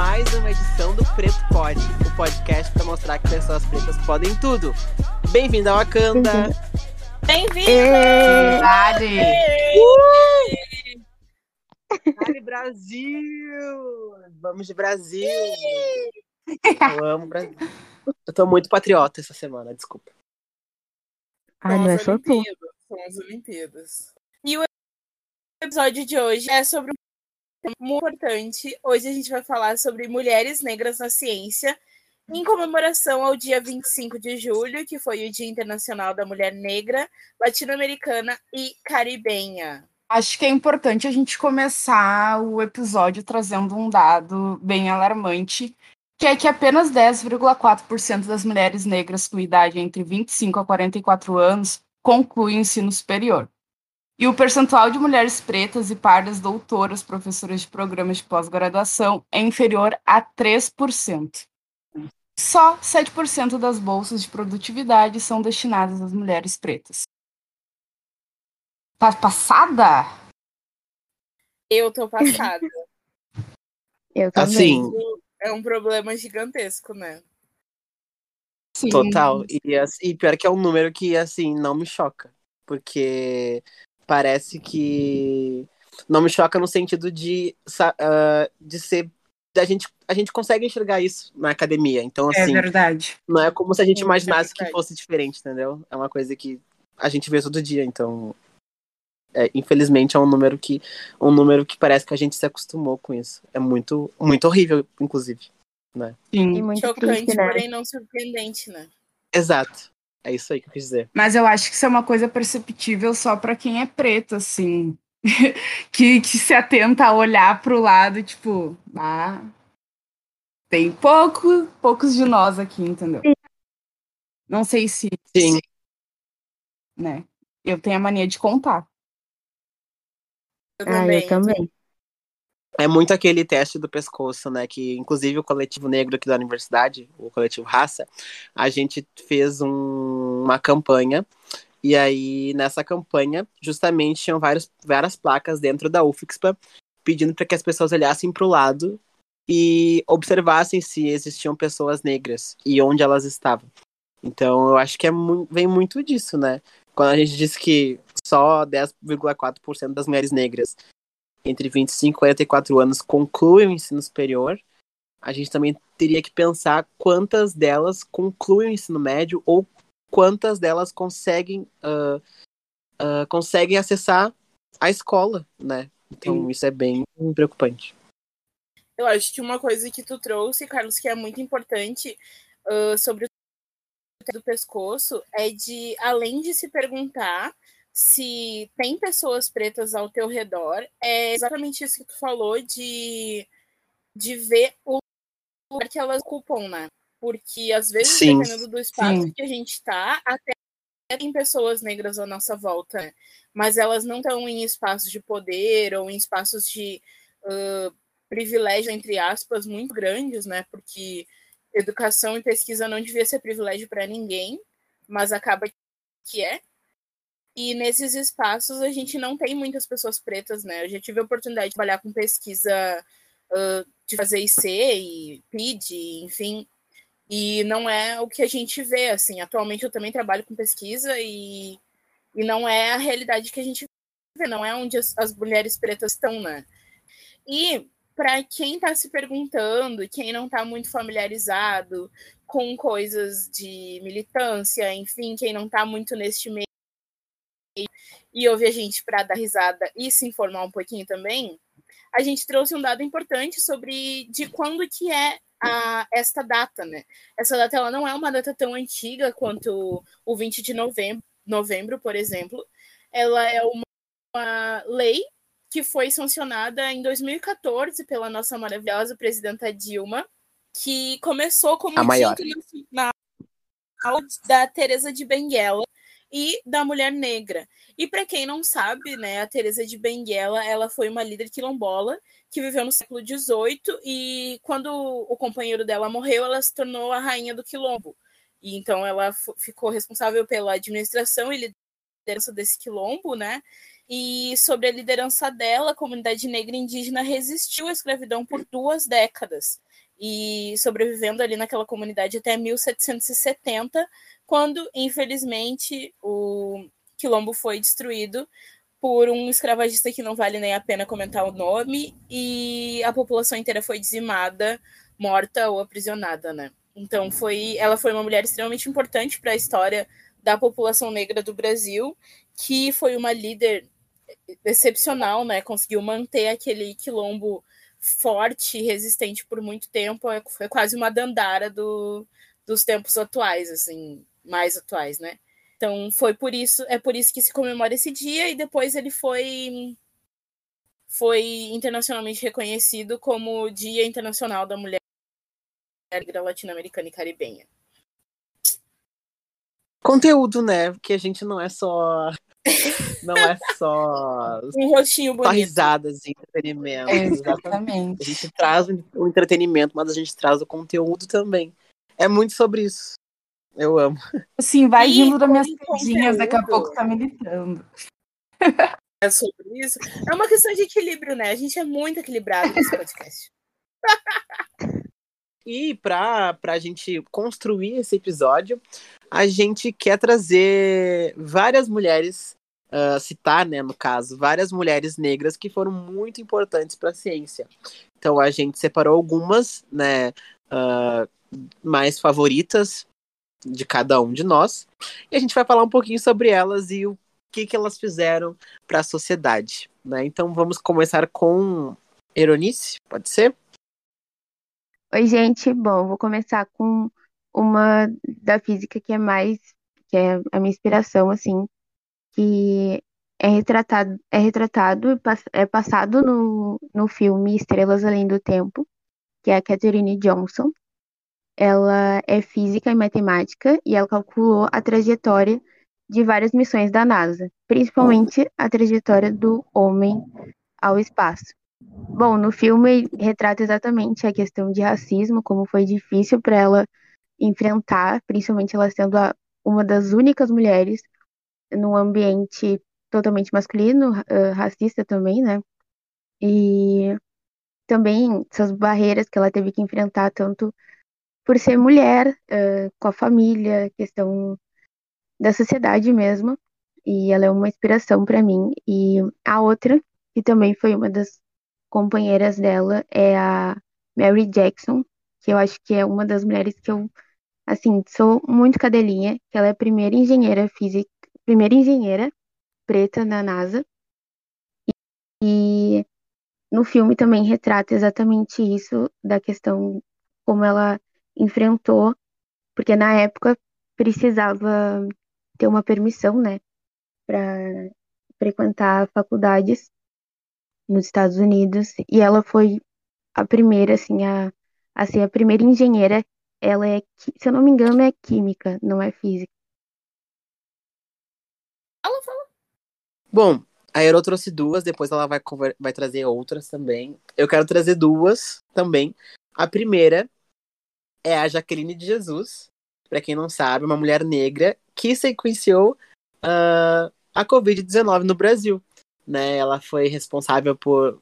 Mais uma edição do Preto Pode, o podcast para mostrar que pessoas pretas podem tudo. Bem-vindo ao Wakanda! Bem-vindo! Verdade! Vale Brasil! Vamos de Brasil! Eu amo o Brasil. Eu tô muito patriota essa semana, desculpa. Ai, não é só tu. São as Olimpíadas. E o episódio de hoje é sobre muito importante. Hoje a gente vai falar sobre mulheres negras na ciência, em comemoração ao dia 25 de julho, que foi o Dia Internacional da Mulher Negra, Latino-Americana e Caribenha. Acho que é importante a gente começar o episódio trazendo um dado bem alarmante, que é que apenas 10,4% das mulheres negras com idade entre 25 a 44 anos concluem ensino superior. E o percentual de mulheres pretas e pardas doutoras professoras de programas de pós-graduação é inferior a 3%. Só 7% das bolsas de produtividade são destinadas às mulheres pretas. Tá passada? Eu tô passada. Eu também. Assim, É um problema gigantesco, né? Sim. total. E, e pior que é um número que, assim, não me choca. Porque parece que. Não me choca no sentido de, ah, de ser. A gente, a gente consegue enxergar isso na academia. Então, É assim, verdade. não é como se a gente Sim, imaginasse é que fosse diferente, entendeu? É uma coisa que a gente vê todo dia, então. é, infelizmente é um número que um número que parece que a gente se acostumou com isso. É muito muito horrível, inclusive. E Sim. muito Chocante, triste, né? porém não surpreendente, né? Exato. É isso aí que eu quis dizer. Mas eu acho que isso é uma coisa perceptível só para quem é preto, assim. que, que se atenta a olhar pro lado, tipo, ah, tem pouco, poucos de nós aqui, entendeu? Não sei se, Sim. né? Eu tenho a mania de contar. Eu Ah, também. eu também. É muito aquele teste do pescoço, né? Que inclusive o coletivo negro aqui da universidade, o coletivo Raça, a gente fez um- uma campanha. E aí, nessa campanha, justamente tinham vários, várias placas dentro da UFXPA pedindo para que as pessoas olhassem para o lado e observassem se existiam pessoas negras e onde elas estavam. Então, eu acho que é mu- vem muito disso, né? Quando a gente diz que só 10,4% das mulheres negras entre 25 e 44 anos concluem o ensino superior, a gente também teria que pensar quantas delas concluem o ensino médio ou quantas delas conseguem ah, ah, conseguem acessar a escola, né? Então Sim. isso é bem preocupante. Eu acho que uma coisa que tu trouxe, Carlos, que é muito importante ah, sobre o do pescoço é de, além de se perguntar se tem pessoas pretas ao teu redor, é exatamente isso que tu falou de, de ver o lugar que elas ocupam, né? Porque às vezes, Sim. dependendo do espaço Sim. que a gente está, até tem pessoas negras à nossa volta, né? mas elas não estão em espaços de poder ou em espaços de ah, privilégio, entre aspas, muito grandes, né? Porque educação e pesquisa não devia ser privilégio para ninguém, mas acaba que é. E nesses espaços a gente não tem muitas pessoas pretas, né? Eu já tive a oportunidade de trabalhar com pesquisa ah, de fazer IC e PID, enfim, e não é o que a gente vê, assim. Atualmente eu também trabalho com pesquisa e, e não é a realidade que a gente vê, não é onde as, as mulheres pretas estão, né? E para quem está se perguntando, quem não está muito familiarizado com coisas de militância, enfim, quem não está muito neste meio e ouve a gente para dar risada e se informar um pouquinho também, a gente trouxe um dado importante sobre de quando que é a, esta data, né? Essa data ela não é uma data tão antiga quanto o 20 de novembro, novembro por exemplo. Ela é uma, uma lei que foi sancionada em 2014 pela nossa maravilhosa presidenta Dilma, que começou como A maior. Dia Internacional da Teresa de Benguela e da mulher negra. E para quem não sabe, né, a Teresa de Benguela, ela foi uma líder quilombola que viveu no século XVIII e quando o companheiro dela morreu, ela se tornou a rainha do quilombo. E então ela ficou responsável pela administração e liderança desse quilombo, né? E sobre a liderança dela, a comunidade negra indígena resistiu à escravidão por duas décadas e sobrevivendo ali naquela comunidade até 1770, quando, infelizmente, o quilombo foi destruído por um escravagista que não vale nem a pena comentar o nome, e a população inteira foi dizimada, morta ou aprisionada, né? Então foi, ela foi uma mulher extremamente importante para a história da população negra do Brasil, que foi uma líder excepcional, né? Conseguiu manter aquele quilombo forte e resistente por muito tempo. É, foi quase uma dandara do, dos tempos atuais, assim, mais atuais, né? Então foi por isso, é por isso que se comemora esse dia e depois ele foi foi internacionalmente reconhecido como Dia Internacional da Mulher Negra Latino-Americana e Caribenha. Conteúdo, né? Porque a gente não é só não é só um rostinho bonito. Risadas e entretenimento. É, exatamente. A gente traz o entretenimento, mas a gente traz o conteúdo também. É muito sobre isso. Eu amo. Sim, vai e rindo das minhas pedinhas, daqui a pouco tá militando. É sobre isso. É uma questão de equilíbrio, né? A gente é muito equilibrado nesse podcast. E para a gente construir esse episódio, a gente quer trazer várias mulheres, uh, citar, né, no caso, várias mulheres negras que foram muito importantes para a ciência. Então a gente separou algumas, né, uh, mais favoritas de cada um de nós, e a gente vai falar um pouquinho sobre elas e o que, que elas fizeram para a sociedade. Né? Então vamos começar com Eronice, pode ser? Oi, gente. Bom, vou começar com uma da física que é mais, que é a minha inspiração, assim, que é retratado, é retratado, é passado no, no filme Estrelas Além do Tempo, que é a Catherine Johnson. Ela é física e matemática e ela calculou a trajetória de várias missões da NASA, principalmente a trajetória do homem ao espaço. Bom, no filme retrata exatamente a questão de racismo, como foi difícil para ela enfrentar, principalmente ela sendo a, uma das únicas mulheres num ambiente totalmente masculino, racista também, né? E também essas barreiras que ela teve que enfrentar, tanto por ser mulher, uh, com a família, questão da sociedade mesmo. E ela é uma inspiração para mim. E a outra, que também foi uma das companheiras dela é a Mary Jackson, que eu acho que é uma das mulheres que eu, assim, sou muito cadelinha, que ela é a primeira engenheira física, primeira engenheira preta na NASA. E no filme também retrata exatamente isso, da questão como ela enfrentou, porque na época precisava ter uma permissão, né, para frequentar faculdades nos Estados Unidos e ela foi a primeira, assim, a, a ser a primeira engenheira. Ela é, se eu não me engano, é química, não é física. Ela falou. Bom, a Aero trouxe duas, depois ela vai, vai trazer outras também. Eu quero trazer duas também. A primeira é a Jaqueline de Jesus, para quem não sabe, uma mulher negra que sequenciou uh, a Covid-19 no Brasil né? Ela foi responsável por,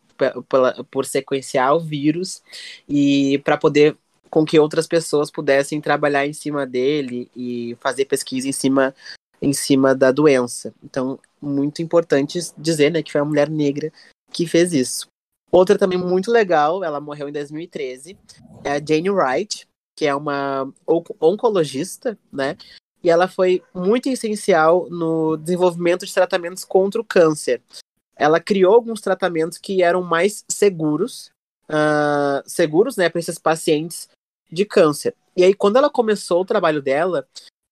por, por sequenciar o vírus e para poder com que outras pessoas pudessem trabalhar em cima dele e fazer pesquisa em cima em cima da doença. Então, muito importante dizer, né, que foi uma mulher negra que fez isso. Outra também muito legal, ela morreu em 2013, é a Jane Wright, que é uma oncologista, né? E ela foi muito essencial no desenvolvimento de tratamentos contra o câncer ela criou alguns tratamentos que eram mais seguros, uh, seguros, né, para esses pacientes de câncer. E aí, quando ela começou o trabalho dela,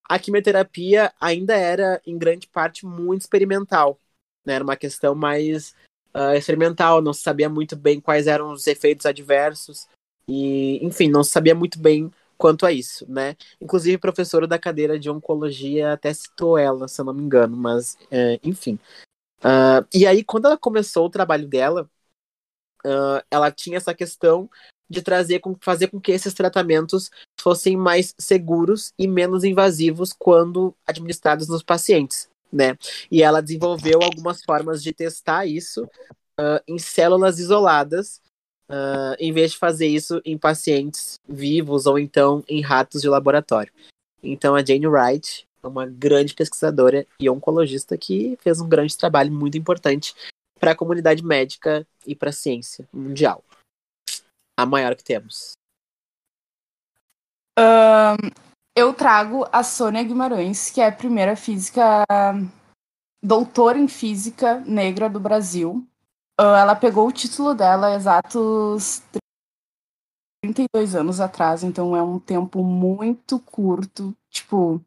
a quimioterapia ainda era, em grande parte, muito experimental. Né? Era uma questão mais uh, experimental, não se sabia muito bem quais eram os efeitos adversos. E, enfim, não sabia muito bem quanto a isso, né? Inclusive, professora da cadeira de oncologia até citou ela, se eu não me engano, mas, é, enfim. Uh, e aí, quando ela começou o trabalho dela, uh, ela tinha essa questão de trazer, fazer com que esses tratamentos fossem mais seguros e menos invasivos quando administrados nos pacientes. né? E ela desenvolveu algumas formas de testar isso uh, em células isoladas, uh, em vez de fazer isso em pacientes vivos ou então em ratos de laboratório. Então a Jane Wright é uma grande pesquisadora e oncologista que fez um grande trabalho muito importante para a comunidade médica e para a ciência mundial. A maior que temos. Um, eu trago a Sônia Guimarães, que é a primeira física doutora em física negra do Brasil. Uh, ela pegou o título dela exatos 32 anos atrás, então é um tempo muito curto. Tipo,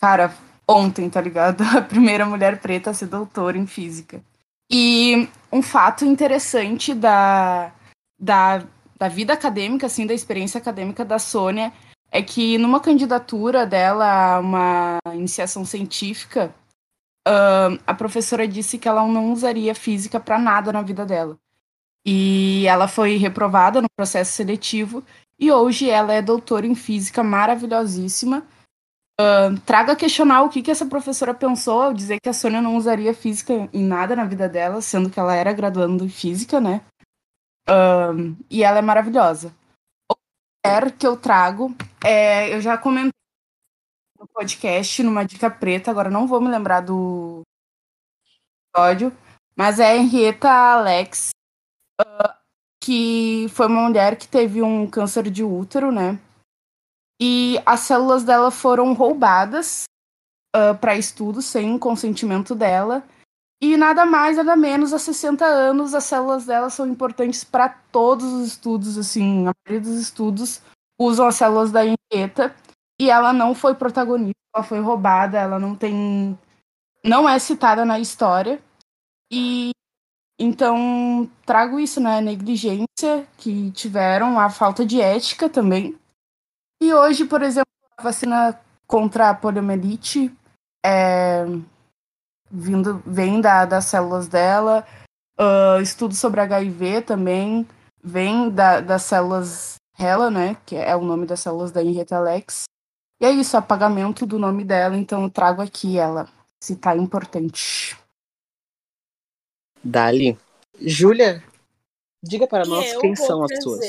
cara, ontem, tá ligado? A primeira mulher preta a ser doutora em física. E um fato interessante da, da, da vida acadêmica, assim, da experiência acadêmica da Sônia, é que numa candidatura dela a uma iniciação científica, uh, a professora disse que ela não usaria física para nada na vida dela. E ela foi reprovada no processo seletivo e hoje ela é doutora em física maravilhosíssima. Uh, traga questionar o que, que essa professora pensou ao dizer que a Sônia não usaria física em nada na vida dela, sendo que ela era graduando em física, né? Uh, e ela é maravilhosa. Outra que eu trago, é, eu já comentei no podcast, numa dica preta, agora não vou me lembrar do episódio, mas é a Henrietta Alex, uh, que foi uma mulher que teve um câncer de útero, né? E as células dela foram roubadas uh, para estudo sem consentimento dela. E nada mais, nada menos, há 60 anos, as células dela são importantes para todos os estudos, assim, a maioria dos estudos usam as células da Henrietta e ela não foi protagonista, ela foi roubada, ela não tem. não é citada na história. E então trago isso, né? A negligência que tiveram, a falta de ética também. E hoje, por exemplo, a vacina contra a poliomielite é, vindo, vem da, das células dela. Uh, estudo sobre HIV também vem da, das células HeLa, né? Que é o nome das células da Henrietta Alex. E é isso, apagamento do nome dela, então eu trago aqui ela, se tá importante. Dali. Júlia, diga para nós quem são trazer... as suas.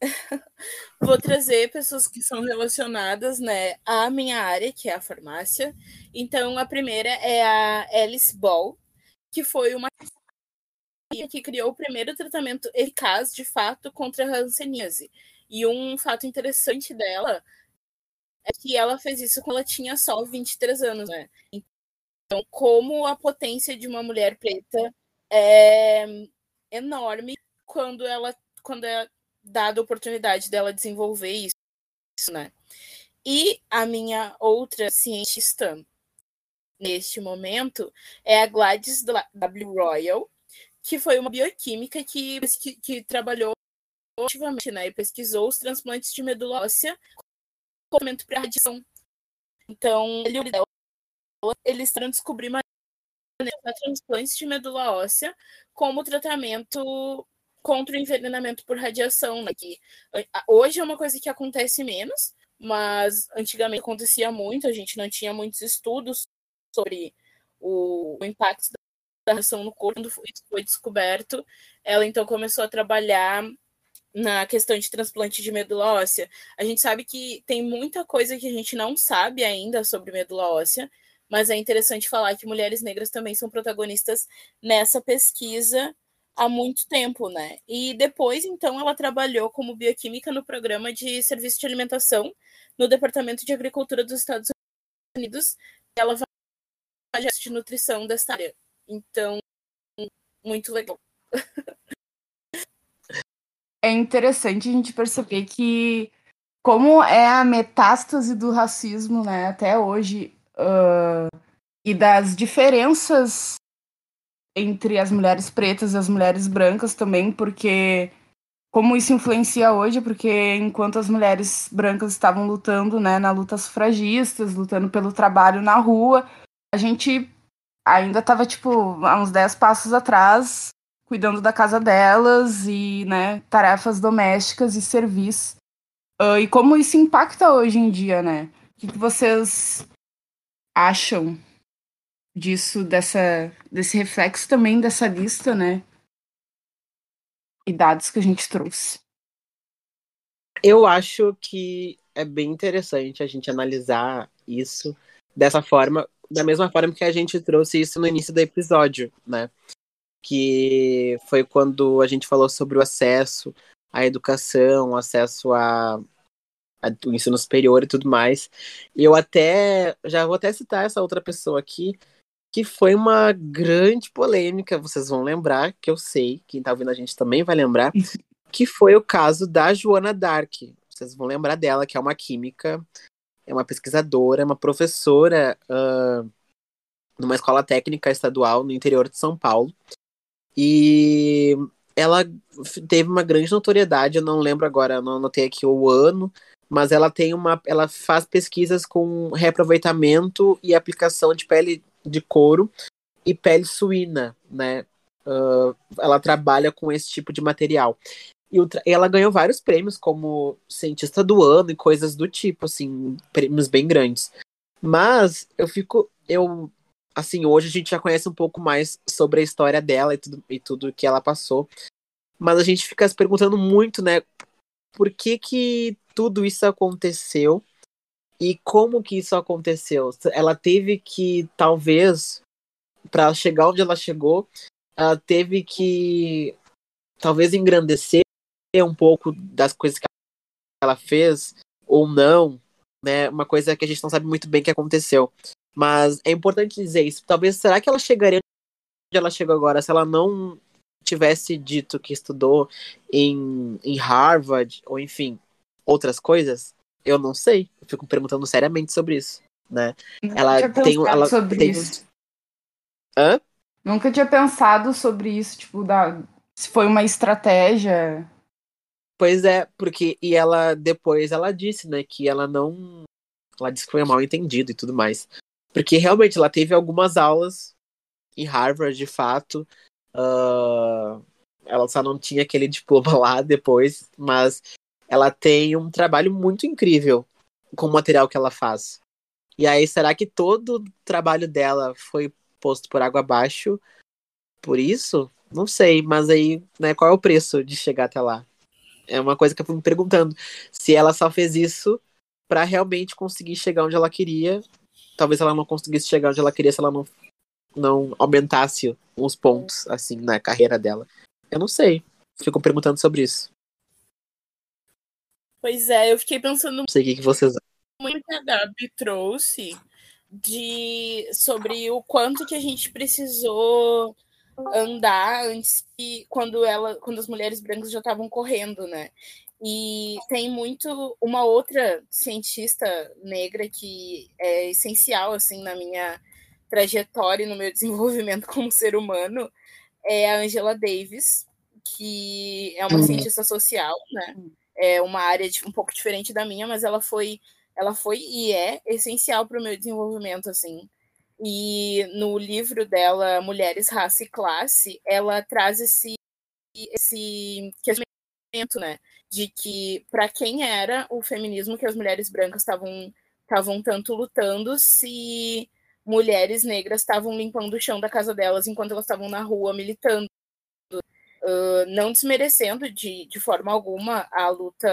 vou trazer pessoas que são relacionadas né, à minha área, que é a farmácia. Então, a primeira é a Alice Ball, que foi uma que criou o primeiro tratamento eficaz, de fato, contra a hanseníase. E um fato interessante dela é que ela fez isso quando ela tinha só 23 anos, né? Então, como a potência de uma mulher preta é enorme quando ela quando é dada a oportunidade dela desenvolver isso, né? E a minha outra cientista neste momento é a Gladys W. Royal, que foi uma bioquímica que, que, que trabalhou ativamente né, e pesquisou os transplantes de medula óssea tratamento para radiação. Então, ele, eles estão descobrir maneiras transplantes de medula óssea como tratamento contra o envenenamento por radiação, né? Que hoje é uma coisa que acontece menos, mas antigamente acontecia muito, a gente não tinha muitos estudos sobre o, o impacto da radiação no corpo, quando foi, foi descoberto, ela então começou a trabalhar na questão de transplante de medula óssea. A gente sabe que tem muita coisa que a gente não sabe ainda sobre medula óssea, mas é interessante falar que mulheres negras também são protagonistas nessa pesquisa há muito tempo, né? E depois, então, ela trabalhou como bioquímica no programa de serviço de alimentação no Departamento de Agricultura dos Estados Unidos. Ela vai de nutrição dessa área. Então, muito legal. é interessante a gente perceber que como é a metástase do racismo, né, até hoje, uh, e das diferenças entre as mulheres pretas e as mulheres brancas também, porque como isso influencia hoje, porque enquanto as mulheres brancas estavam lutando, né, na luta sufragistas, lutando pelo trabalho na rua, a gente ainda estava tipo a uns 10 passos atrás cuidando da casa delas e, né, tarefas domésticas e serviço. Uh, e como isso impacta hoje em dia, né? O que, que vocês acham? disso, dessa, desse reflexo também dessa lista, né? E dados que a gente trouxe. Eu acho que é bem interessante a gente analisar isso dessa forma, da mesma forma que a gente trouxe isso no início do episódio, né? Que foi quando a gente falou sobre o acesso à educação, acesso a, ensino superior e tudo mais. E eu até já vou até citar essa outra pessoa aqui, que foi uma grande polêmica, vocês vão lembrar, que eu sei, quem tá ouvindo a gente também vai lembrar, que foi o caso da Joana Dark. Vocês vão lembrar dela, que é uma química, é uma pesquisadora, é uma professora uh, numa escola técnica estadual no interior de São Paulo. E ela teve uma grande notoriedade, eu não lembro agora, não anotei aqui o ano, mas ela tem uma. Ela faz pesquisas com reaproveitamento e aplicação de pele de couro e pele suína, né? Uh, ela trabalha com esse tipo de material. E ela ganhou vários prêmios como cientista do ano e coisas do tipo, assim, prêmios bem grandes. Mas eu fico. Eu. Assim, hoje a gente já conhece um pouco mais sobre a história dela e tudo, e tudo que ela passou. Mas a gente fica se perguntando muito, né? Por que que tudo isso aconteceu? E como que isso aconteceu? Ela teve que, talvez, para chegar onde ela chegou, ela teve que, talvez, engrandecer um pouco das coisas que ela fez, ou não, né? Uma coisa que a gente não sabe muito bem que aconteceu. Mas é importante dizer isso. Talvez, será que ela chegaria onde ela chegou agora se ela não tivesse dito que estudou em, em Harvard, ou enfim, outras coisas? Eu não sei. Eu fico perguntando seriamente sobre isso, né? Nunca ela tinha tem, pensado ela sobre tem... isso. Hã? Nunca tinha pensado sobre isso, tipo, da... se foi uma estratégia. Pois é, porque e ela depois ela disse, né, que ela não, ela disse que foi mal entendido e tudo mais, porque realmente ela teve algumas aulas em Harvard, de fato, uh, ela só não tinha aquele diploma lá depois, mas ela tem um trabalho muito incrível com o material que ela faz. E aí, será que todo o trabalho dela foi posto por água abaixo por isso? Não sei, mas aí, né, qual é o preço de chegar até lá? É uma coisa que eu fui me perguntando. Se ela só fez isso para realmente conseguir chegar onde ela queria, talvez ela não conseguisse chegar onde ela queria se ela não, não aumentasse os pontos, assim, na carreira dela. Eu não sei. Fico perguntando sobre isso. Pois é, eu fiquei pensando Não sei o que, que vocês muito que a Gabi trouxe de sobre o quanto que a gente precisou andar antes que quando ela quando as mulheres brancas já estavam correndo, né? E tem muito uma outra cientista negra que é essencial assim na minha trajetória e no meu desenvolvimento como ser humano é a Angela Davis, que é uma Uhum. cientista social, né? É uma área de- um pouco diferente da minha, mas ela foi ela foi e é essencial para o meu desenvolvimento assim. E no livro dela Mulheres, Raça e Classe, ela traz esse esse questionamento, né, de que para quem era o feminismo que as mulheres brancas estavam estavam tanto lutando se mulheres negras estavam limpando o chão da casa delas enquanto elas estavam na rua militando, uh, não desmerecendo de, de forma alguma a luta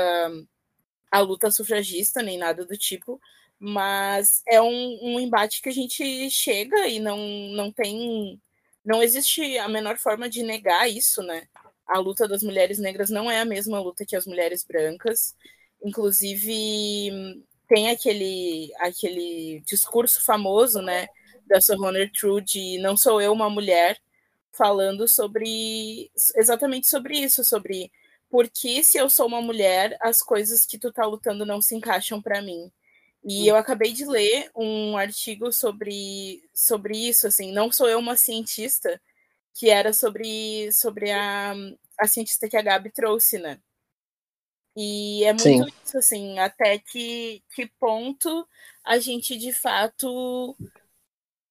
a luta sufragista nem nada do tipo, mas é um, um embate que a gente chega e não, não tem não existe a menor forma de negar isso, né? A luta das mulheres negras não é a mesma luta que as mulheres brancas. Inclusive, tem aquele, aquele discurso famoso, né, da Sojourner Truth de não sou eu uma mulher, falando sobre exatamente sobre isso, sobre por que se eu sou uma mulher, as coisas que tu tá lutando não se encaixam para mim. E eu acabei de ler um artigo sobre, sobre isso, assim, não sou eu uma cientista, que era sobre, sobre a, a cientista que a Gabi trouxe, né? E é muito Sim. isso, assim, até que, que ponto a gente de fato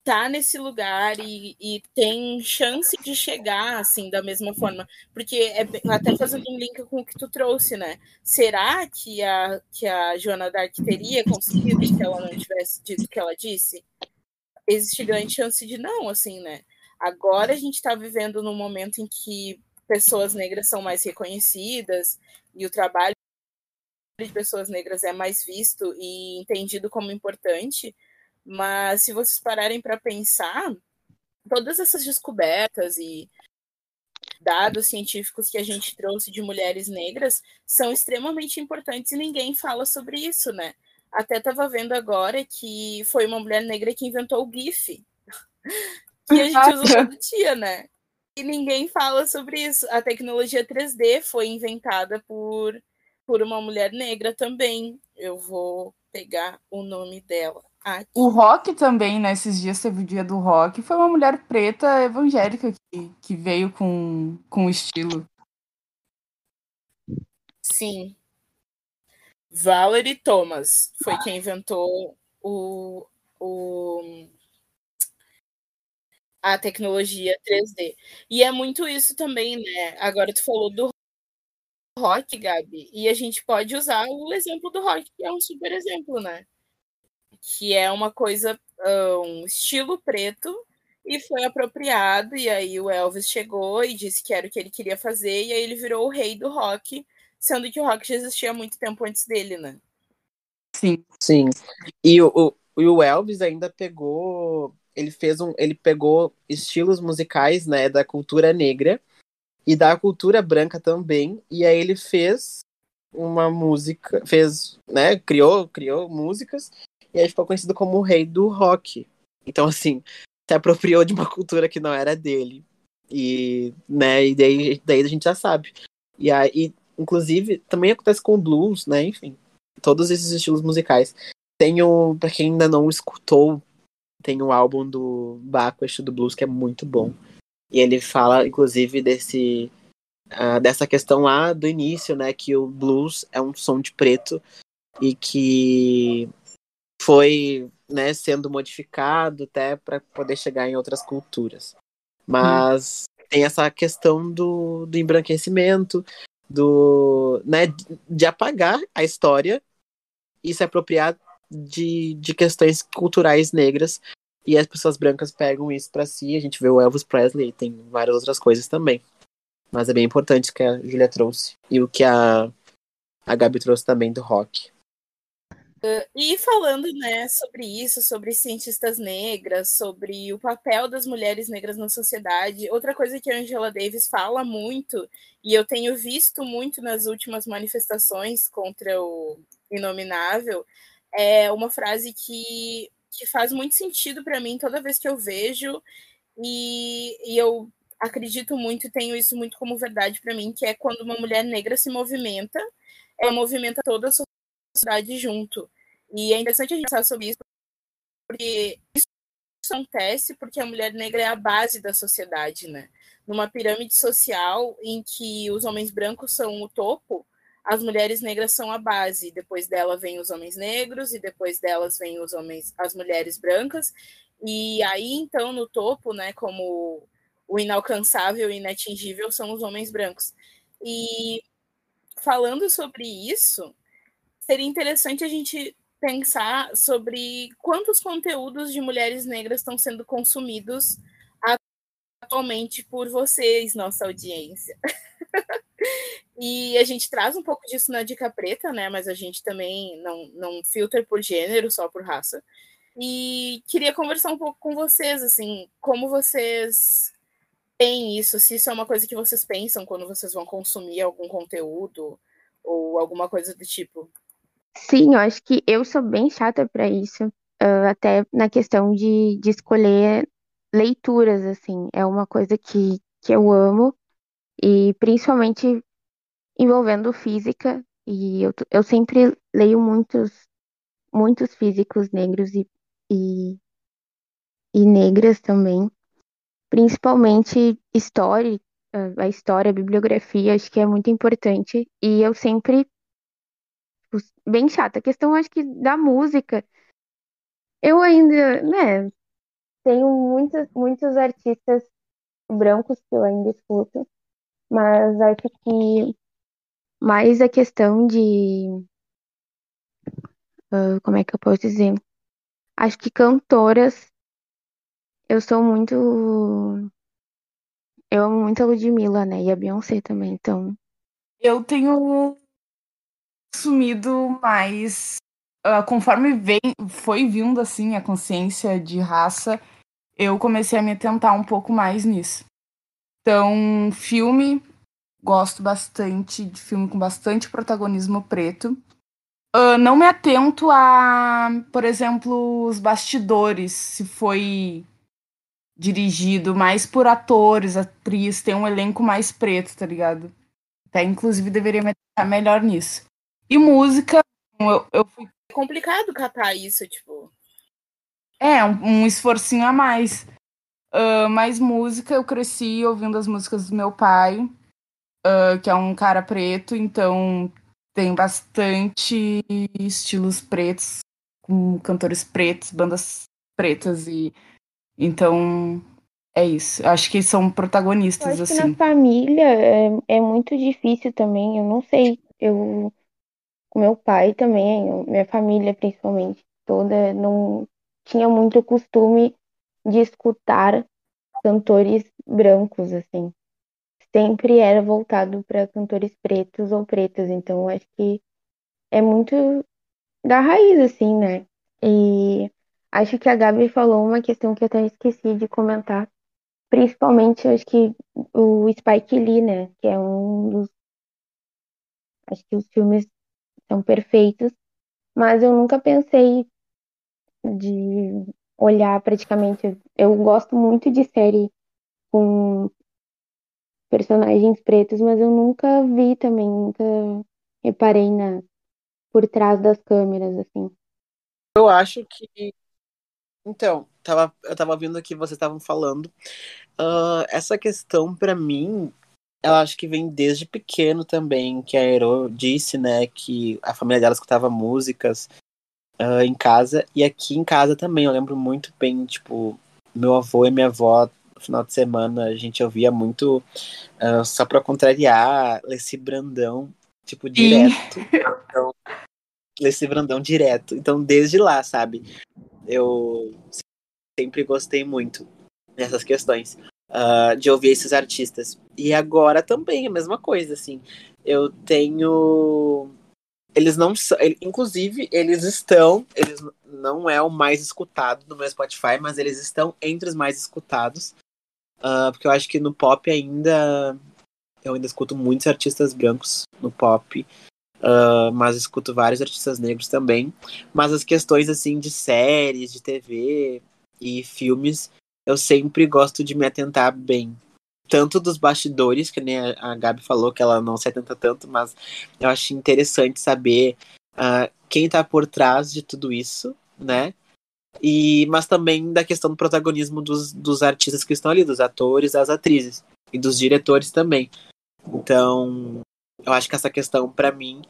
tá nesse lugar e, e tem chance de chegar, assim, da mesma forma. Porque, é, até fazendo um link com o que tu trouxe, né? Será que a, que a Joana Dark teria conseguido se ela não tivesse dito o que ela disse? existe grande chance de não, assim, né? Agora a gente está vivendo num momento em que pessoas negras são mais reconhecidas e o trabalho de pessoas negras é mais visto e entendido como importante, mas se vocês pararem para pensar, todas essas descobertas e dados científicos que a gente trouxe de mulheres negras são extremamente importantes e ninguém fala sobre isso, né? Até estava vendo agora que foi uma mulher negra que inventou o GIF, que a gente usa todo dia, né? E ninguém fala sobre isso. A tecnologia 3D foi inventada por, por uma mulher negra também. Eu vou pegar o nome dela. Aqui. O rock também, nesses né? dias teve o dia do rock, foi uma mulher preta evangélica que, que veio com, com estilo. Sim. Valerie Thomas foi quem inventou o, o, a tecnologia 3D. E é muito isso também, né? Agora tu falou do rock, Gabi, e a gente pode usar o exemplo do rock, que é um super exemplo, né? Que é uma coisa, um estilo preto, e foi apropriado, e aí o Elvis chegou e disse que era o que ele queria fazer, e aí ele virou o rei do rock, sendo que o rock já existia há muito tempo antes dele, né? Sim. Sim. E o, o, o Elvis ainda pegou ele fez um, ele pegou estilos musicais, né, da cultura negra e da cultura branca também, e aí ele fez uma música, fez, né, criou, criou músicas e aí ficou conhecido como o rei do rock. Então assim, se apropriou de uma cultura que não era dele. E, né, e daí, daí a gente já sabe. E aí, inclusive, também acontece com o blues, né, enfim, todos esses estilos musicais. Tenho, para quem ainda não escutou tem um álbum do Baquest do blues que é muito bom. E ele fala, inclusive, desse uh, dessa questão lá do início, né, que o blues é um som de preto e que foi, né, sendo modificado até para poder chegar em outras culturas. Mas hum. tem essa questão do, do embranquecimento, do, né, de apagar a história e se apropriar de, de questões culturais negras e as pessoas brancas pegam isso para si. A gente vê o Elvis Presley tem várias outras coisas também. Mas é bem importante o que a Julia trouxe e o que a, a Gabi trouxe também do rock. Uh, e falando né, sobre isso, sobre cientistas negras, sobre o papel das mulheres negras na sociedade, outra coisa que a Angela Davis fala muito, e eu tenho visto muito nas últimas manifestações contra o Inominável, é uma frase que, que faz muito sentido para mim toda vez que eu vejo, e, e eu acredito muito e tenho isso muito como verdade para mim, que é quando uma mulher negra se movimenta, ela movimenta toda a sociedade junto. E é interessante a gente pensar sobre isso, porque isso acontece porque a mulher negra é a base da sociedade, né? Numa pirâmide social em que os homens brancos são o topo, as mulheres negras são a base. Depois dela vem os homens negros e depois delas vem os homens, as mulheres brancas. E aí então no topo, né, como o inalcançável e inatingível são os homens brancos. E falando sobre isso, seria interessante a gente pensar sobre quantos conteúdos de mulheres negras estão sendo consumidos atualmente por vocês, nossa audiência. e a gente traz um pouco disso na dica preta, né? Mas a gente também não, não filtra por gênero, só por raça. E queria conversar um pouco com vocês, assim, como vocês têm isso, se isso é uma coisa que vocês pensam quando vocês vão consumir algum conteúdo ou alguma coisa do tipo. Sim, eu acho que eu sou bem chata para isso, uh, até na questão de, de escolher leituras, assim, é uma coisa que, que eu amo, e principalmente envolvendo física, e eu, eu sempre leio muitos, muitos físicos negros e, e, e negras também, principalmente história, a história, a bibliografia, acho que é muito importante, e eu sempre, bem chata, a questão acho que da música, eu ainda, né, tenho muitos, muitos artistas brancos que eu ainda escuto, mas acho que mais a questão de. Uh, como é que eu posso dizer? Acho que cantoras eu sou muito. Eu amo muito a Ludmilla, né? E a Beyoncé também, então. Eu tenho sumido mais. Uh, conforme vem, foi vindo assim a consciência de raça, eu comecei a me atentar um pouco mais nisso. Então, filme, gosto bastante de filme com bastante protagonismo preto. Uh, não me atento a, por exemplo, os bastidores, se foi dirigido mais por atores, atriz, tem um elenco mais preto, tá ligado? Até inclusive deveria me atentar melhor nisso. E música, eu, eu fui. É complicado catar isso, tipo. É, um, um esforcinho a mais. Uh, mas música, eu cresci ouvindo as músicas do meu pai, uh, que é um cara preto, então tem bastante estilos pretos, com cantores pretos, bandas pretas e então é isso. Acho que são protagonistas eu acho assim. Que na família é, é muito difícil também. Eu não sei. Eu com meu pai também, minha família principalmente toda não tinha muito costume de escutar cantores brancos assim sempre era voltado para cantores pretos ou pretas, então acho que é muito da raiz, assim, né? E acho que a Gabi falou uma questão que eu até esqueci de comentar, principalmente acho que o Spike Lee, né? Que é um dos. Acho que os filmes são perfeitos, mas eu nunca pensei de olhar praticamente. Eu gosto muito de série com personagens pretos, mas eu nunca vi também, nunca reparei na por trás das câmeras, assim. Eu acho que. Então, tava, eu tava vendo aqui, vocês estavam falando. Uh, essa questão, para mim, eu acho que vem desde pequeno também, que a Ero disse, né, que a família dela escutava músicas uh, em casa, e aqui em casa também, eu lembro muito bem, tipo, meu avô e minha avó final de semana a gente ouvia muito, uh, só pra contrariar, Leci Brandão, tipo, direto. Então, Leci Brandão direto. Então, desde lá, sabe? Eu sempre gostei muito dessas questões. Uh, de ouvir esses artistas. E agora também a mesma coisa, assim. Eu tenho. Eles não são. Inclusive, eles estão. Eles não é o mais escutado no meu Spotify, mas eles estão entre os mais escutados. Uh, porque eu acho que no pop ainda. Eu ainda escuto muitos artistas brancos no pop. Uh, mas escuto vários artistas negros também. Mas as questões assim de séries, de TV e filmes, eu sempre gosto de me atentar bem. Tanto dos bastidores, que nem a Gabi falou que ela não se atenta tanto, mas eu acho interessante saber uh, quem está por trás de tudo isso, né? E, mas também da questão do protagonismo dos, dos artistas que estão ali, dos atores, das atrizes e dos diretores também. Então, eu acho que essa questão, para mim,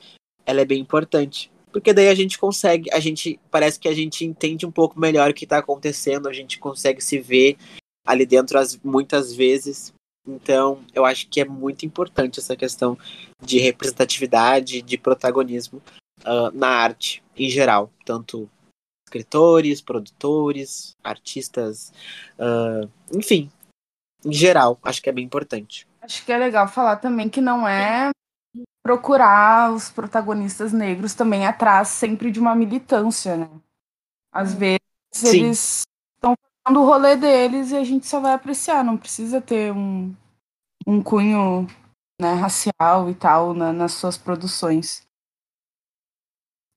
ela é bem importante. Porque daí a gente consegue, a gente parece que a gente entende um pouco melhor o que está acontecendo, a gente consegue se ver ali dentro as, muitas vezes. Então, eu acho que é muito importante essa questão de representatividade, de protagonismo uh, na arte em geral, tanto escritores, produtores, artistas, uh, enfim, em geral, acho que é bem importante. Acho que é legal falar também que não é procurar os protagonistas negros também atrás sempre de uma militância, né? Às vezes Sim. eles estão fazendo o rolê deles e a gente só vai apreciar, não precisa ter um, um cunho né, racial e tal na, nas suas produções.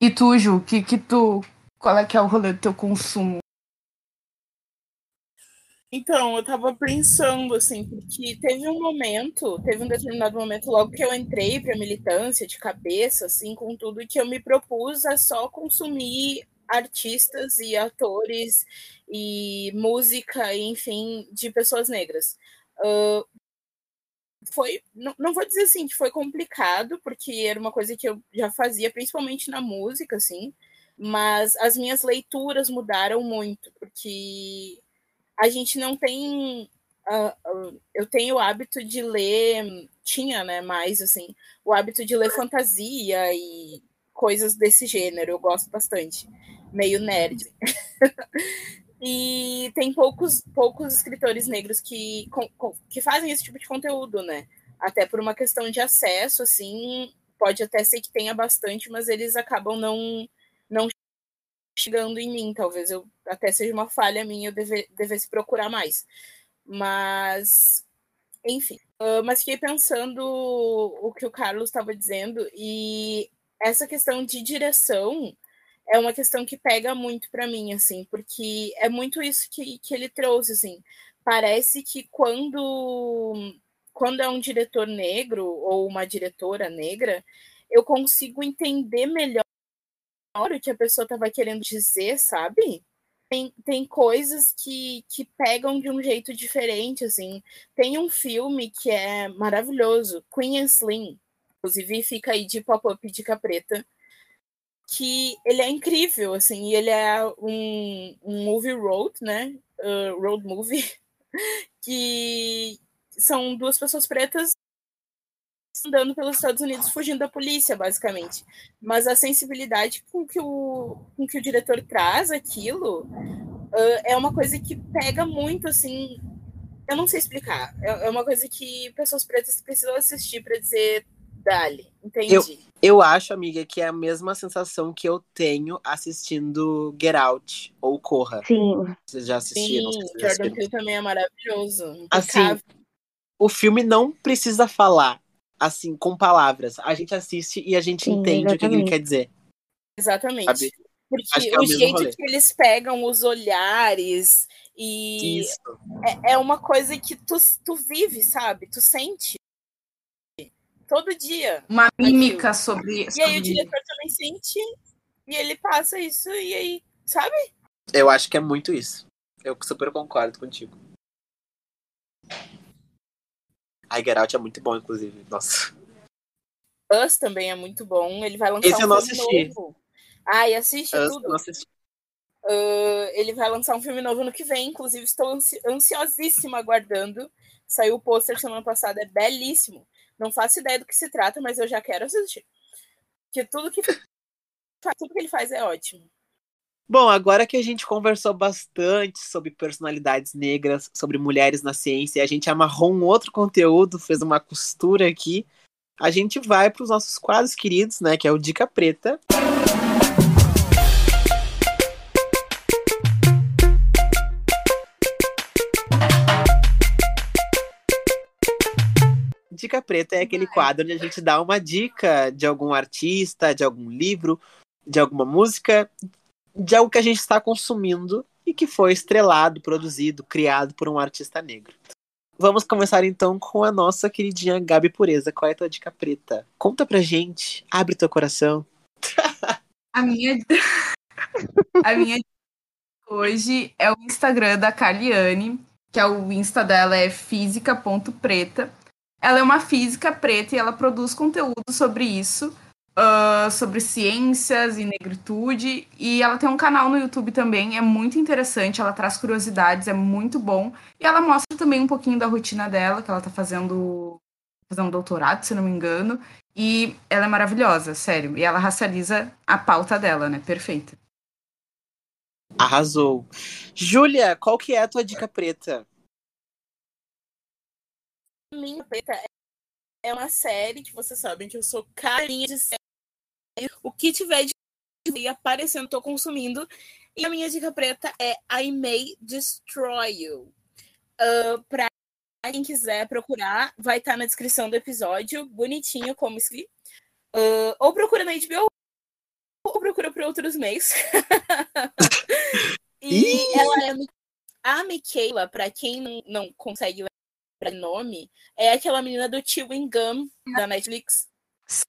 E tu, Ju, que, que tu, qual é que é o rolê do teu consumo? Então, eu tava pensando, assim, porque teve um momento, teve um determinado momento logo que eu entrei pra militância de cabeça, assim, com tudo, que eu me propus a só consumir artistas e atores e música, enfim, de pessoas negras. Uh, foi, não, não vou dizer assim que foi complicado, porque era uma coisa que eu já fazia, principalmente na música, assim, mas as minhas leituras mudaram muito, porque a gente não tem. Uh, uh, eu tenho o hábito de ler, tinha, né, mais assim, o hábito de ler fantasia e coisas desse gênero, eu gosto bastante, meio nerd. E tem poucos, poucos escritores negros que, que fazem esse tipo de conteúdo, né? Até por uma questão de acesso, assim, pode até ser que tenha bastante, mas eles acabam não, não chegando em mim. Talvez eu até seja uma falha minha, eu deve, devesse procurar mais. Mas, enfim. Uh, mas fiquei pensando o que o Carlos estava dizendo, e essa questão de direção é uma questão que pega muito para mim, assim, porque é muito isso que, que ele trouxe, assim. Parece que quando, quando é um diretor negro ou uma diretora negra, eu consigo entender melhor o que a pessoa estava querendo dizer, sabe? Tem, tem coisas que, que pegam de um jeito diferente, assim. Tem um filme que é maravilhoso, Queen and Slim, inclusive fica aí de pop-up dica preta, que ele é incrível, assim, e ele é um, um movie road, né? Uh, road movie, que são duas pessoas pretas andando pelos Estados Unidos fugindo da polícia, basicamente. Mas a sensibilidade com que o, com que o diretor traz aquilo uh, é uma coisa que pega muito, assim. Eu não sei explicar. É, é uma coisa que pessoas pretas precisam assistir para dizer Dali, entendi. Eu, eu acho, amiga, que é a mesma sensação que eu tenho assistindo Get Out ou Corra. Sim. Vocês já assistiram? Sim, Jordan Peele também é maravilhoso. Assim, o filme não precisa falar, assim, com palavras. A gente assiste e a gente Sim, entende exatamente. o que ele quer dizer. Exatamente. Sabe? Porque é o, o jeito rolê. que eles pegam os olhares e é, é, uma coisa que tu, tu vive, sabe? Tu sente todo dia. Uma mímica aquilo. sobre E aí o diretor também sente e ele passa isso e aí, sabe? Eu acho que é muito isso. Eu super concordo contigo. A Get Out é muito bom, inclusive. Nossa. Us também é muito bom. Ele vai lançar Esse um eu não assisti. novo. Ai, assiste Us tudo. Eu não assisti. Uh, ele vai lançar um filme novo no que vem, inclusive estou ansi ansiosíssima aguardando. Saiu o pôster semana passada, é belíssimo. Não faço ideia do que se trata, mas eu já quero assistir. Porque tudo que, tudo que ele faz é ótimo. Bom, agora que a gente conversou bastante sobre personalidades negras, sobre mulheres na ciência, e a gente amarrou um outro conteúdo, fez uma costura aqui, a gente vai para os nossos quadros queridos, né, que é o Dica Preta. Dica Preta é aquele quadro onde a gente dá uma dica de algum artista, de algum livro, de alguma música, de algo que a gente está consumindo e que foi estrelado, produzido, criado por um artista negro. Vamos começar então com a nossa queridinha Gabi Pureza. Qual é a tua dica preta? Conta pra gente, abre teu coração. A minha A minha hoje é o Instagram da Caliane, que é o Insta dela é física.preta. Ela é uma física preta e ela produz conteúdo sobre isso, uh, sobre ciências e negritude. E ela tem um canal no YouTube também, é muito interessante. Ela traz curiosidades, é muito bom. E ela mostra também um pouquinho da rotina dela, que ela tá fazendo, fazendo doutorado, se não me engano. E ela é maravilhosa, sério. E ela racializa a pauta dela, né? Perfeita. Arrasou. Júlia, qual que é a tua dica preta? Minha Preta é uma série que vocês sabem que eu sou carinha de série. O que tiver de aparecendo, tô consumindo. E a minha dica preta é I May Destroy You. Uh, pra quem quiser procurar, vai estar tá na descrição do episódio, bonitinho como escrito. Uh, ou procura na HBO, ou procura por outros meios. e ela é a Michaela, para quem não, não consegue nome, é aquela menina do Chewing Gum da Netflix.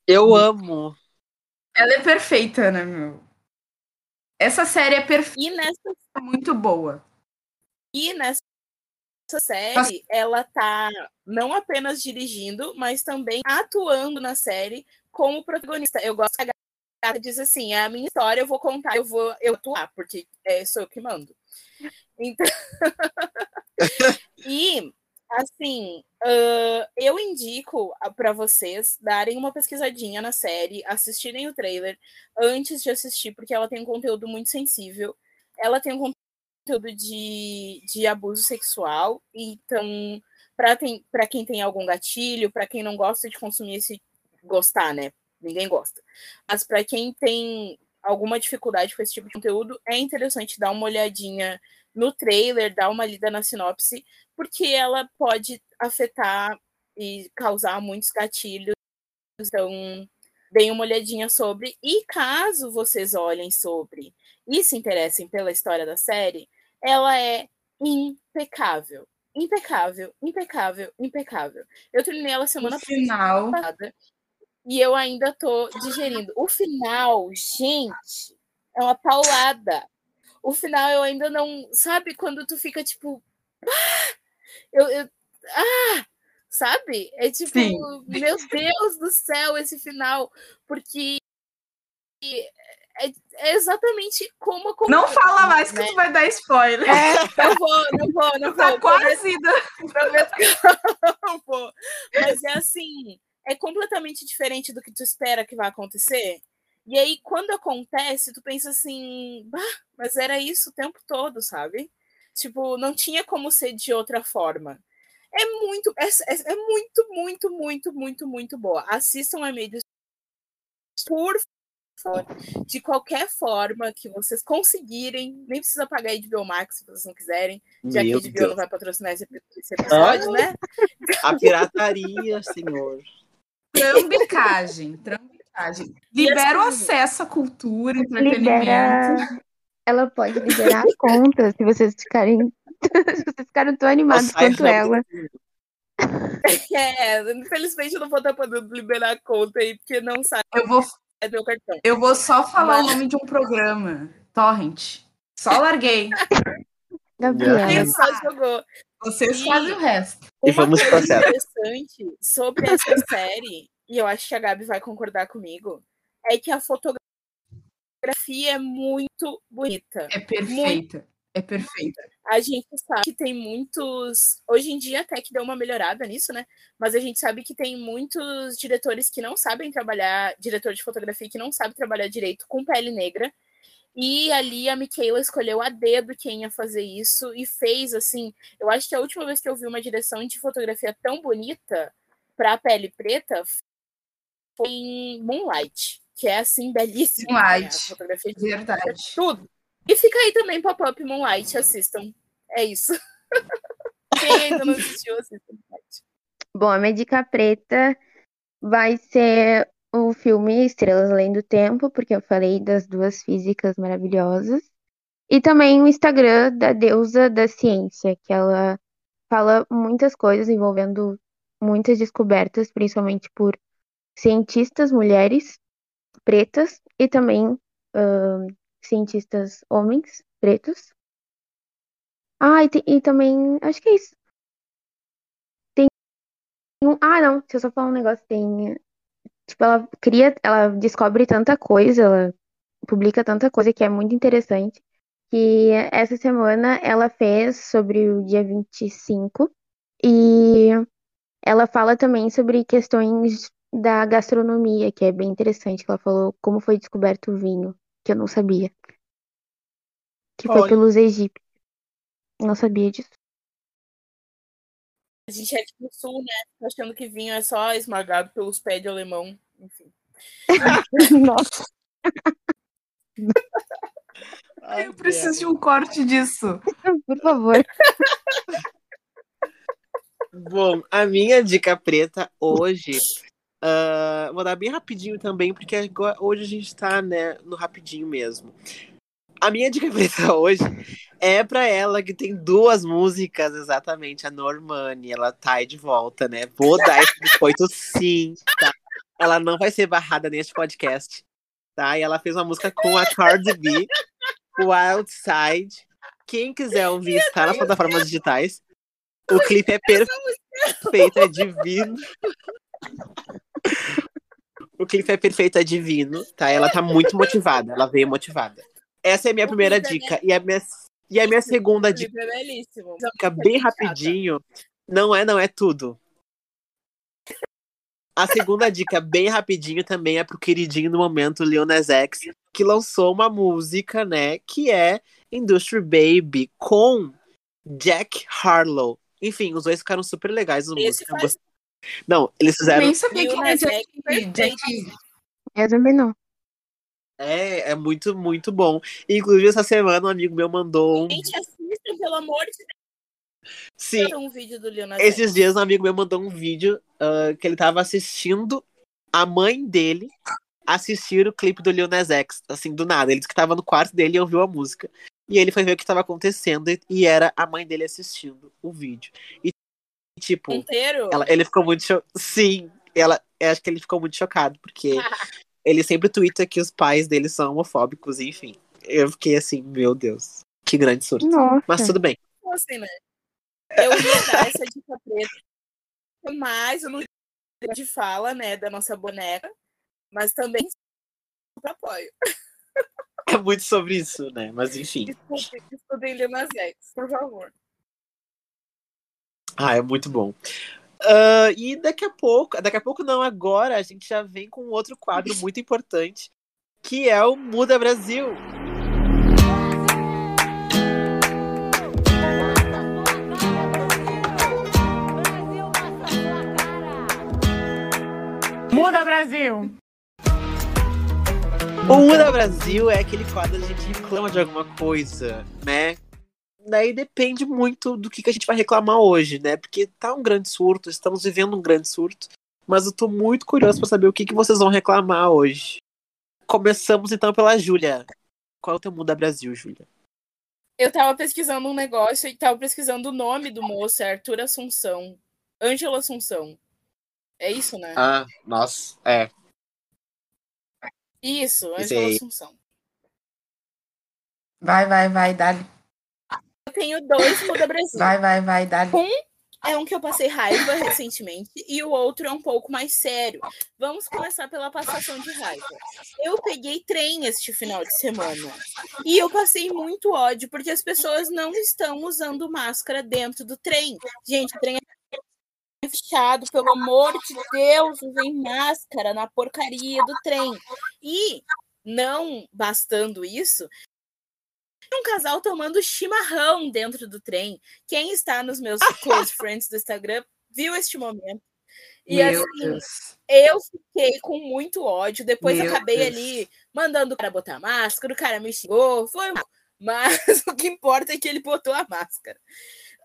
Eu amo. Ela é perfeita, né, meu? Essa série é perfeita. E nessa é muito boa. E nessa série, ela tá não apenas dirigindo, mas também atuando na série como protagonista. Eu gosto que a gata diz assim: é a minha história, eu vou contar, eu vou eu atuar, porque é, sou eu que mando. Então. e Assim, uh, eu indico para vocês darem uma pesquisadinha na série, assistirem o trailer antes de assistir, porque ela tem um conteúdo muito sensível. Ela tem um conteúdo de, de abuso sexual, então, para quem tem algum gatilho, para quem não gosta de consumir esse. gostar, né? Ninguém gosta. Mas para quem tem alguma dificuldade com esse tipo de conteúdo, é interessante dar uma olhadinha no trailer, dar uma lida na sinopse, porque ela pode afetar e causar muitos gatilhos. Então, deem uma olhadinha sobre. E caso vocês olhem sobre e se interessem pela história da série, ela é impecável. Impecável, impecável, impecável. Eu terminei ela semana final... passada e eu ainda tô digerindo. O final, gente, é uma paulada. O final eu ainda não. Sabe quando tu fica tipo. Ah! Eu, eu, ah! Sabe? É tipo, Sim. meu Deus do céu, esse final. Porque é, é exatamente como aconteceu. Não fala mais né? que tu vai dar spoiler. É, não vou, não vou, não tá vou. quase indo. Não vou. Mas é assim, é completamente diferente do que tu espera que vai acontecer. E aí, quando acontece, tu pensa assim, bah, mas era isso o tempo todo, sabe? Tipo, não tinha como ser de outra forma. É muito, é, é, é muito, muito, muito, muito, muito boa. Assistam a Medios, por favor, de qualquer forma que vocês conseguirem. Nem precisa pagar a HBO Max se vocês não quiserem, já Meu que a HBO não vai patrocinar esse, episódio, ah, né? A pirataria, senhor. Trambicagem, trambicagem. Libera o assim, acesso à cultura, entretenimento. Libera... Ela pode liberar a conta se vocês ficarem, se vocês ficarem tão animados quanto ela. É, infelizmente eu não vou estar podendo liberar a conta aí, porque não sabe. Eu vou, é meu cartão. Eu vou só falar Mas... o nome de um programa. Torrent. Só larguei. Gabriela. Só jogou. Vocês e fazem o resto. E vamos coisa interessante sobre essa série, e eu acho que a Gabi vai concordar comigo, é que a fotografia é muito bonita. É perfeita. Muito... É perfeita. A gente sabe que tem muitos. Hoje em dia, até que deu uma melhorada nisso, né? Mas a gente sabe que tem muitos diretores que não sabem trabalhar, diretor de fotografia que não sabe trabalhar direito com pele negra. E ali a Michaela escolheu a dedo quem ia fazer isso e fez assim. Eu acho que a última vez que eu vi uma direção de fotografia tão bonita para a pele preta foi em Moonlight, que é assim belíssima. Moonlight. Né? A fotografia de verdade. Tudo. E fica aí também pop-up Moonlight, assistam. É isso. quem ainda não assistiu, assistam. Bom, a Medica Preta vai ser o filme Estrelas Além do Tempo, porque eu falei das duas físicas maravilhosas. E também o Instagram da deusa da ciência, que ela fala muitas coisas envolvendo muitas descobertas, principalmente por cientistas mulheres pretas e também uh, cientistas homens pretos. Ah, e, e, também, acho que é isso. Tem um, ah, não, se eu só falar um negócio, tem Tipo, ela cria, ela descobre tanta coisa, ela publica tanta coisa que é muito interessante. Que essa semana ela fez sobre o dia 25 e ela fala também sobre questões da gastronomia, que é bem interessante. Ela falou como foi descoberto o vinho, que eu não sabia. Que foi Olha. pelos egípcios. Não sabia disso. A gente é no sul, né? Achando que vinho é só esmagado pelos pés de alemão, enfim. Nossa. Ai, eu preciso de um corte disso. Por favor. Bom, a minha dica preta hoje. Uh, vou dar bem rapidinho também, porque hoje a gente tá né, no rapidinho mesmo. A minha dica preta hoje é pra ela que tem duas músicas, exatamente, a Normani. Ela tá aí de volta, né? Vou dar esse biscoito sim, tá? Ela não vai ser barrada neste podcast, tá? E ela fez uma música com a Cardi B, Wild Side. Quem quiser ouvir, está nas plataformas digitais. O clipe é perfeito, é divino. O clipe é perfeito, é divino, tá? Ela tá muito motivada, ela veio motivada. Essa é a minha primeira dica. E a minha e a minha segunda dica. É belíssimo. Fica bem rapidinho. Não é, não é tudo. A segunda dica, bem rapidinho, também é pro queridinho do momento, Leones X, que lançou uma música, né? Que é Industry Baby com Jack Harlow. Enfim, os dois ficaram super legais. Esse músicas. faz- Não, eles fizeram. Nem sabia que era Jack. Eu também não. É, é muito, muito bom. Inclusive, essa semana um amigo meu mandou um. Gente, assistam, pelo amor de Sim, Deus, um vídeo do Nas esses dias um amigo meu mandou um vídeo ah, que ele tava assistindo a mãe dele assistir o clipe do Lil Nas X, assim, do nada. Ele disse que tava no quarto dele e ouviu a música. E ele foi ver o que tava acontecendo e, e era a mãe dele assistindo o vídeo. E, tipo, Inteiro? ela- ele ficou muito cho... Sim, ela, eu acho que ele ficou muito chocado, porque ele sempre twitta que os pais dele são homofóbicos, enfim. Eu fiquei assim, meu Deus, que grande surto. Nossa. Mas tudo bem. assim, né? Eu ia dar essa dica preta, mas eu não de fala, né, da nossa boneca, mas também super apoio. É muito sobre isso, né? Mas enfim. Desculpe, estudem Lil Nas X, por favor. Ah, é muito bom. Ah, e daqui a pouco, daqui a pouco não, agora a gente já vem com outro quadro muito importante, que é o Muda Brasil. Muda Brasil! O Muda Brasil é aquele quadro que a gente reclama de alguma coisa, né? Daí depende muito do que, que a gente vai reclamar hoje, né? Porque tá um grande surto, estamos vivendo um grande surto. Mas eu tô muito curioso pra saber o que, que vocês vão reclamar hoje. Começamos então pela Júlia. Qual é o teu Muda Brasil, Júlia? Eu tava pesquisando um negócio e tava pesquisando o nome do moço, é Arthur Assunção. Ângelo Assunção. É isso, né? Ah, nossa, é. Isso, Ângelo. Assunção. Vai, vai, vai, dá. Eu tenho dois Muda Brasil. Vai, vai, vai, dá. É um que eu passei raiva recentemente e o outro é um pouco mais sério. Vamos começar pela passação de raiva. Eu peguei trem este final de semana e eu passei muito ódio porque as pessoas não estão usando máscara dentro do trem. Gente, o trem é fechado, pelo amor de Deus, usem máscara na porcaria do trem. E não bastando isso, um casal tomando chimarrão dentro do trem. Quem está nos meus close friends do Instagram viu este momento. E Meu assim, Deus. eu fiquei com muito ódio. Depois Meu acabei Deus. ali mandando o cara botar máscara, o cara me xingou, foi mal. Mas o que importa é que ele botou a máscara.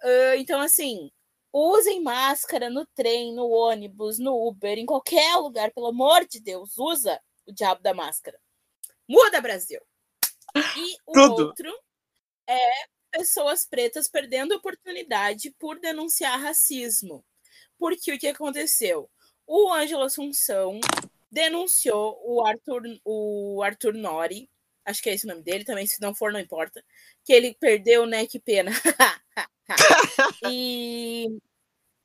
Ah, então, assim, usem máscara no trem, no ônibus, no Uber, em qualquer lugar, pelo amor de Deus, usa o diabo da máscara. Muda, Brasil! E o Tudo. outro é pessoas pretas perdendo oportunidade por denunciar racismo. Porque o que aconteceu? O Ângelo Assunção denunciou o Arthur, o Arthur Nori, acho que é esse o nome dele também, se não for, não importa, que ele perdeu, né? Que pena. e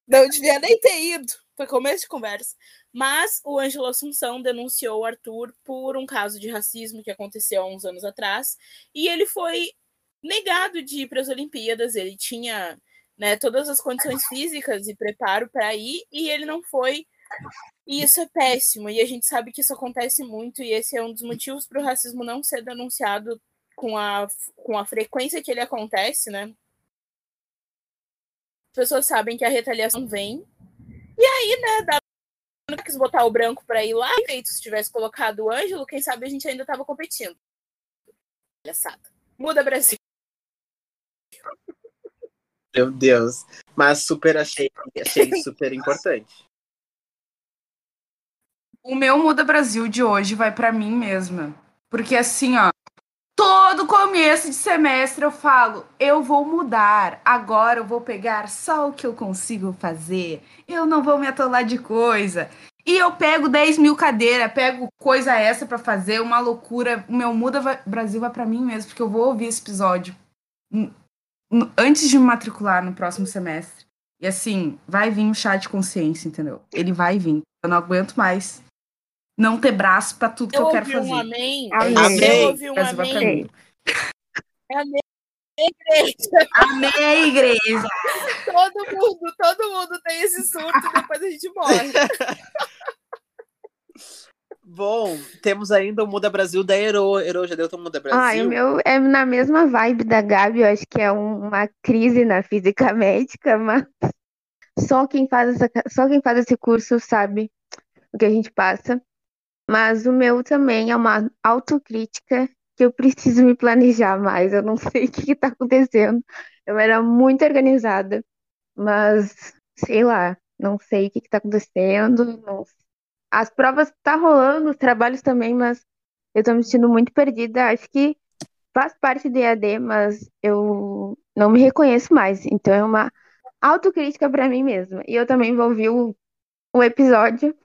não devia nem ter ido, foi começo de conversa. Mas o Ângelo Assunção denunciou o Arthur por um caso de racismo que aconteceu há uns anos atrás, e ele foi negado de ir para as Olimpíadas, ele tinha né, todas as condições físicas e preparo para ir, e ele não foi. E isso é péssimo, e a gente sabe que isso acontece muito, e esse é um dos motivos para o racismo não ser denunciado com a, com a frequência que ele acontece, né? As pessoas sabem que a retaliação vem, e aí, né, dá não quis botar o branco para ir lá, feito se tivesse colocado o Ângelo, quem sabe a gente ainda estava competindo. Palhaçada. Muda Brasil. Meu Deus. Mas super achei, achei super importante. O meu Muda Brasil de hoje vai pra mim mesma. Porque assim, ó, todo começo de semestre eu falo, eu vou mudar. Agora eu vou pegar só o que eu consigo fazer. Eu não vou me atolar de coisa. E eu pego 10 mil cadeiras, pego coisa essa pra fazer, uma loucura. O meu Muda Brasil vai pra mim mesmo, porque eu vou ouvir esse episódio antes de me matricular no próximo semestre. E assim, vai vir um chá de consciência, entendeu? Ele vai vir. Eu não aguento mais não ter braço pra tudo que eu, Eu quero ouvi um fazer. amém. Amém. Eu ouvi um amém. Amém. igreja. Amém, igreja! Todo mundo, todo mundo tem esse surto e depois a gente morre. Bom, temos ainda o Muda Brasil da Ero. Ero, já deu o Muda Brasil? Ah, o meu é na mesma vibe da Gabi, eu acho que é um- uma crise na física médica, mas só quem faz essa, só quem faz esse curso sabe o que a gente passa. Mas o meu também é uma autocrítica que eu preciso me planejar mais. Eu não sei o que está acontecendo. Eu era muito organizada, mas sei lá, não sei o que está acontecendo. não- As provas tá rolando, os trabalhos também, mas eu tô me sentindo muito perdida. Acho que faz parte do EAD, mas eu não me reconheço mais. Então é uma autocrítica para mim mesma. E eu também vou ouvir o, o episódio.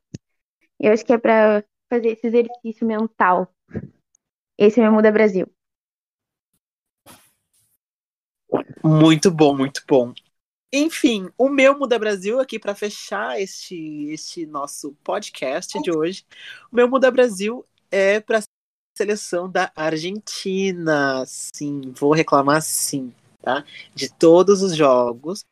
Eu acho que é para fazer esse exercício mental. Esse é meu Muda Brasil. Muito bom, muito bom. Enfim, o meu Muda Brasil aqui para fechar este, este nosso podcast de hoje. O meu Muda Brasil é para seleção da Argentina. Sim, vou reclamar sim, tá? De todos os jogos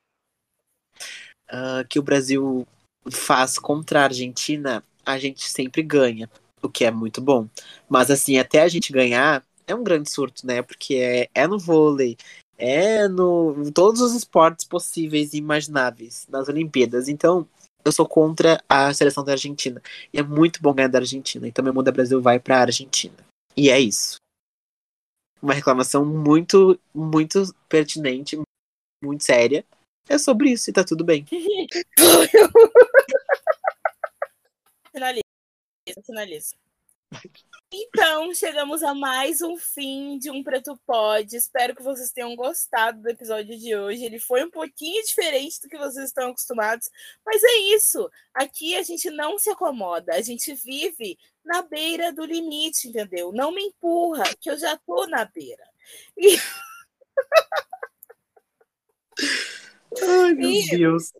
ah, que o Brasil faz contra a Argentina, a gente sempre ganha, o que é muito bom. Mas assim, até a gente ganhar é um grande surto, né? Porque é, é no vôlei, é no em todos os esportes possíveis e imagináveis nas Olimpíadas. Então, eu sou contra a seleção da Argentina. E é muito bom ganhar da Argentina. Então, meu Muda Brasil vai para a Argentina. E é isso. Uma reclamação muito, muito pertinente, muito séria. É sobre isso e tá tudo bem. Finaliza, finaliza. Então, chegamos a mais um fim de um Preto Pod. Espero que vocês tenham gostado do episódio de hoje. Ele foi um pouquinho diferente do que vocês estão acostumados, mas é isso. Aqui a gente não se acomoda, a gente vive na beira do limite, entendeu? Não me empurra, que eu já tô na beira. E Ai, meu Ih. Deus.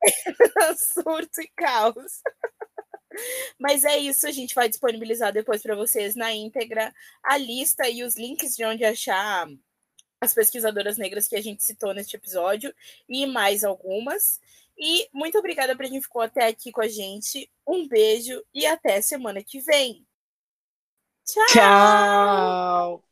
surto e caos. Mas é isso, a gente vai disponibilizar depois para vocês na íntegra a lista e os links de onde achar as pesquisadoras negras que a gente citou neste episódio e mais algumas. E muito obrigada para quem ficou até aqui com a gente. Um beijo e até semana que vem. Tchau! Tchau.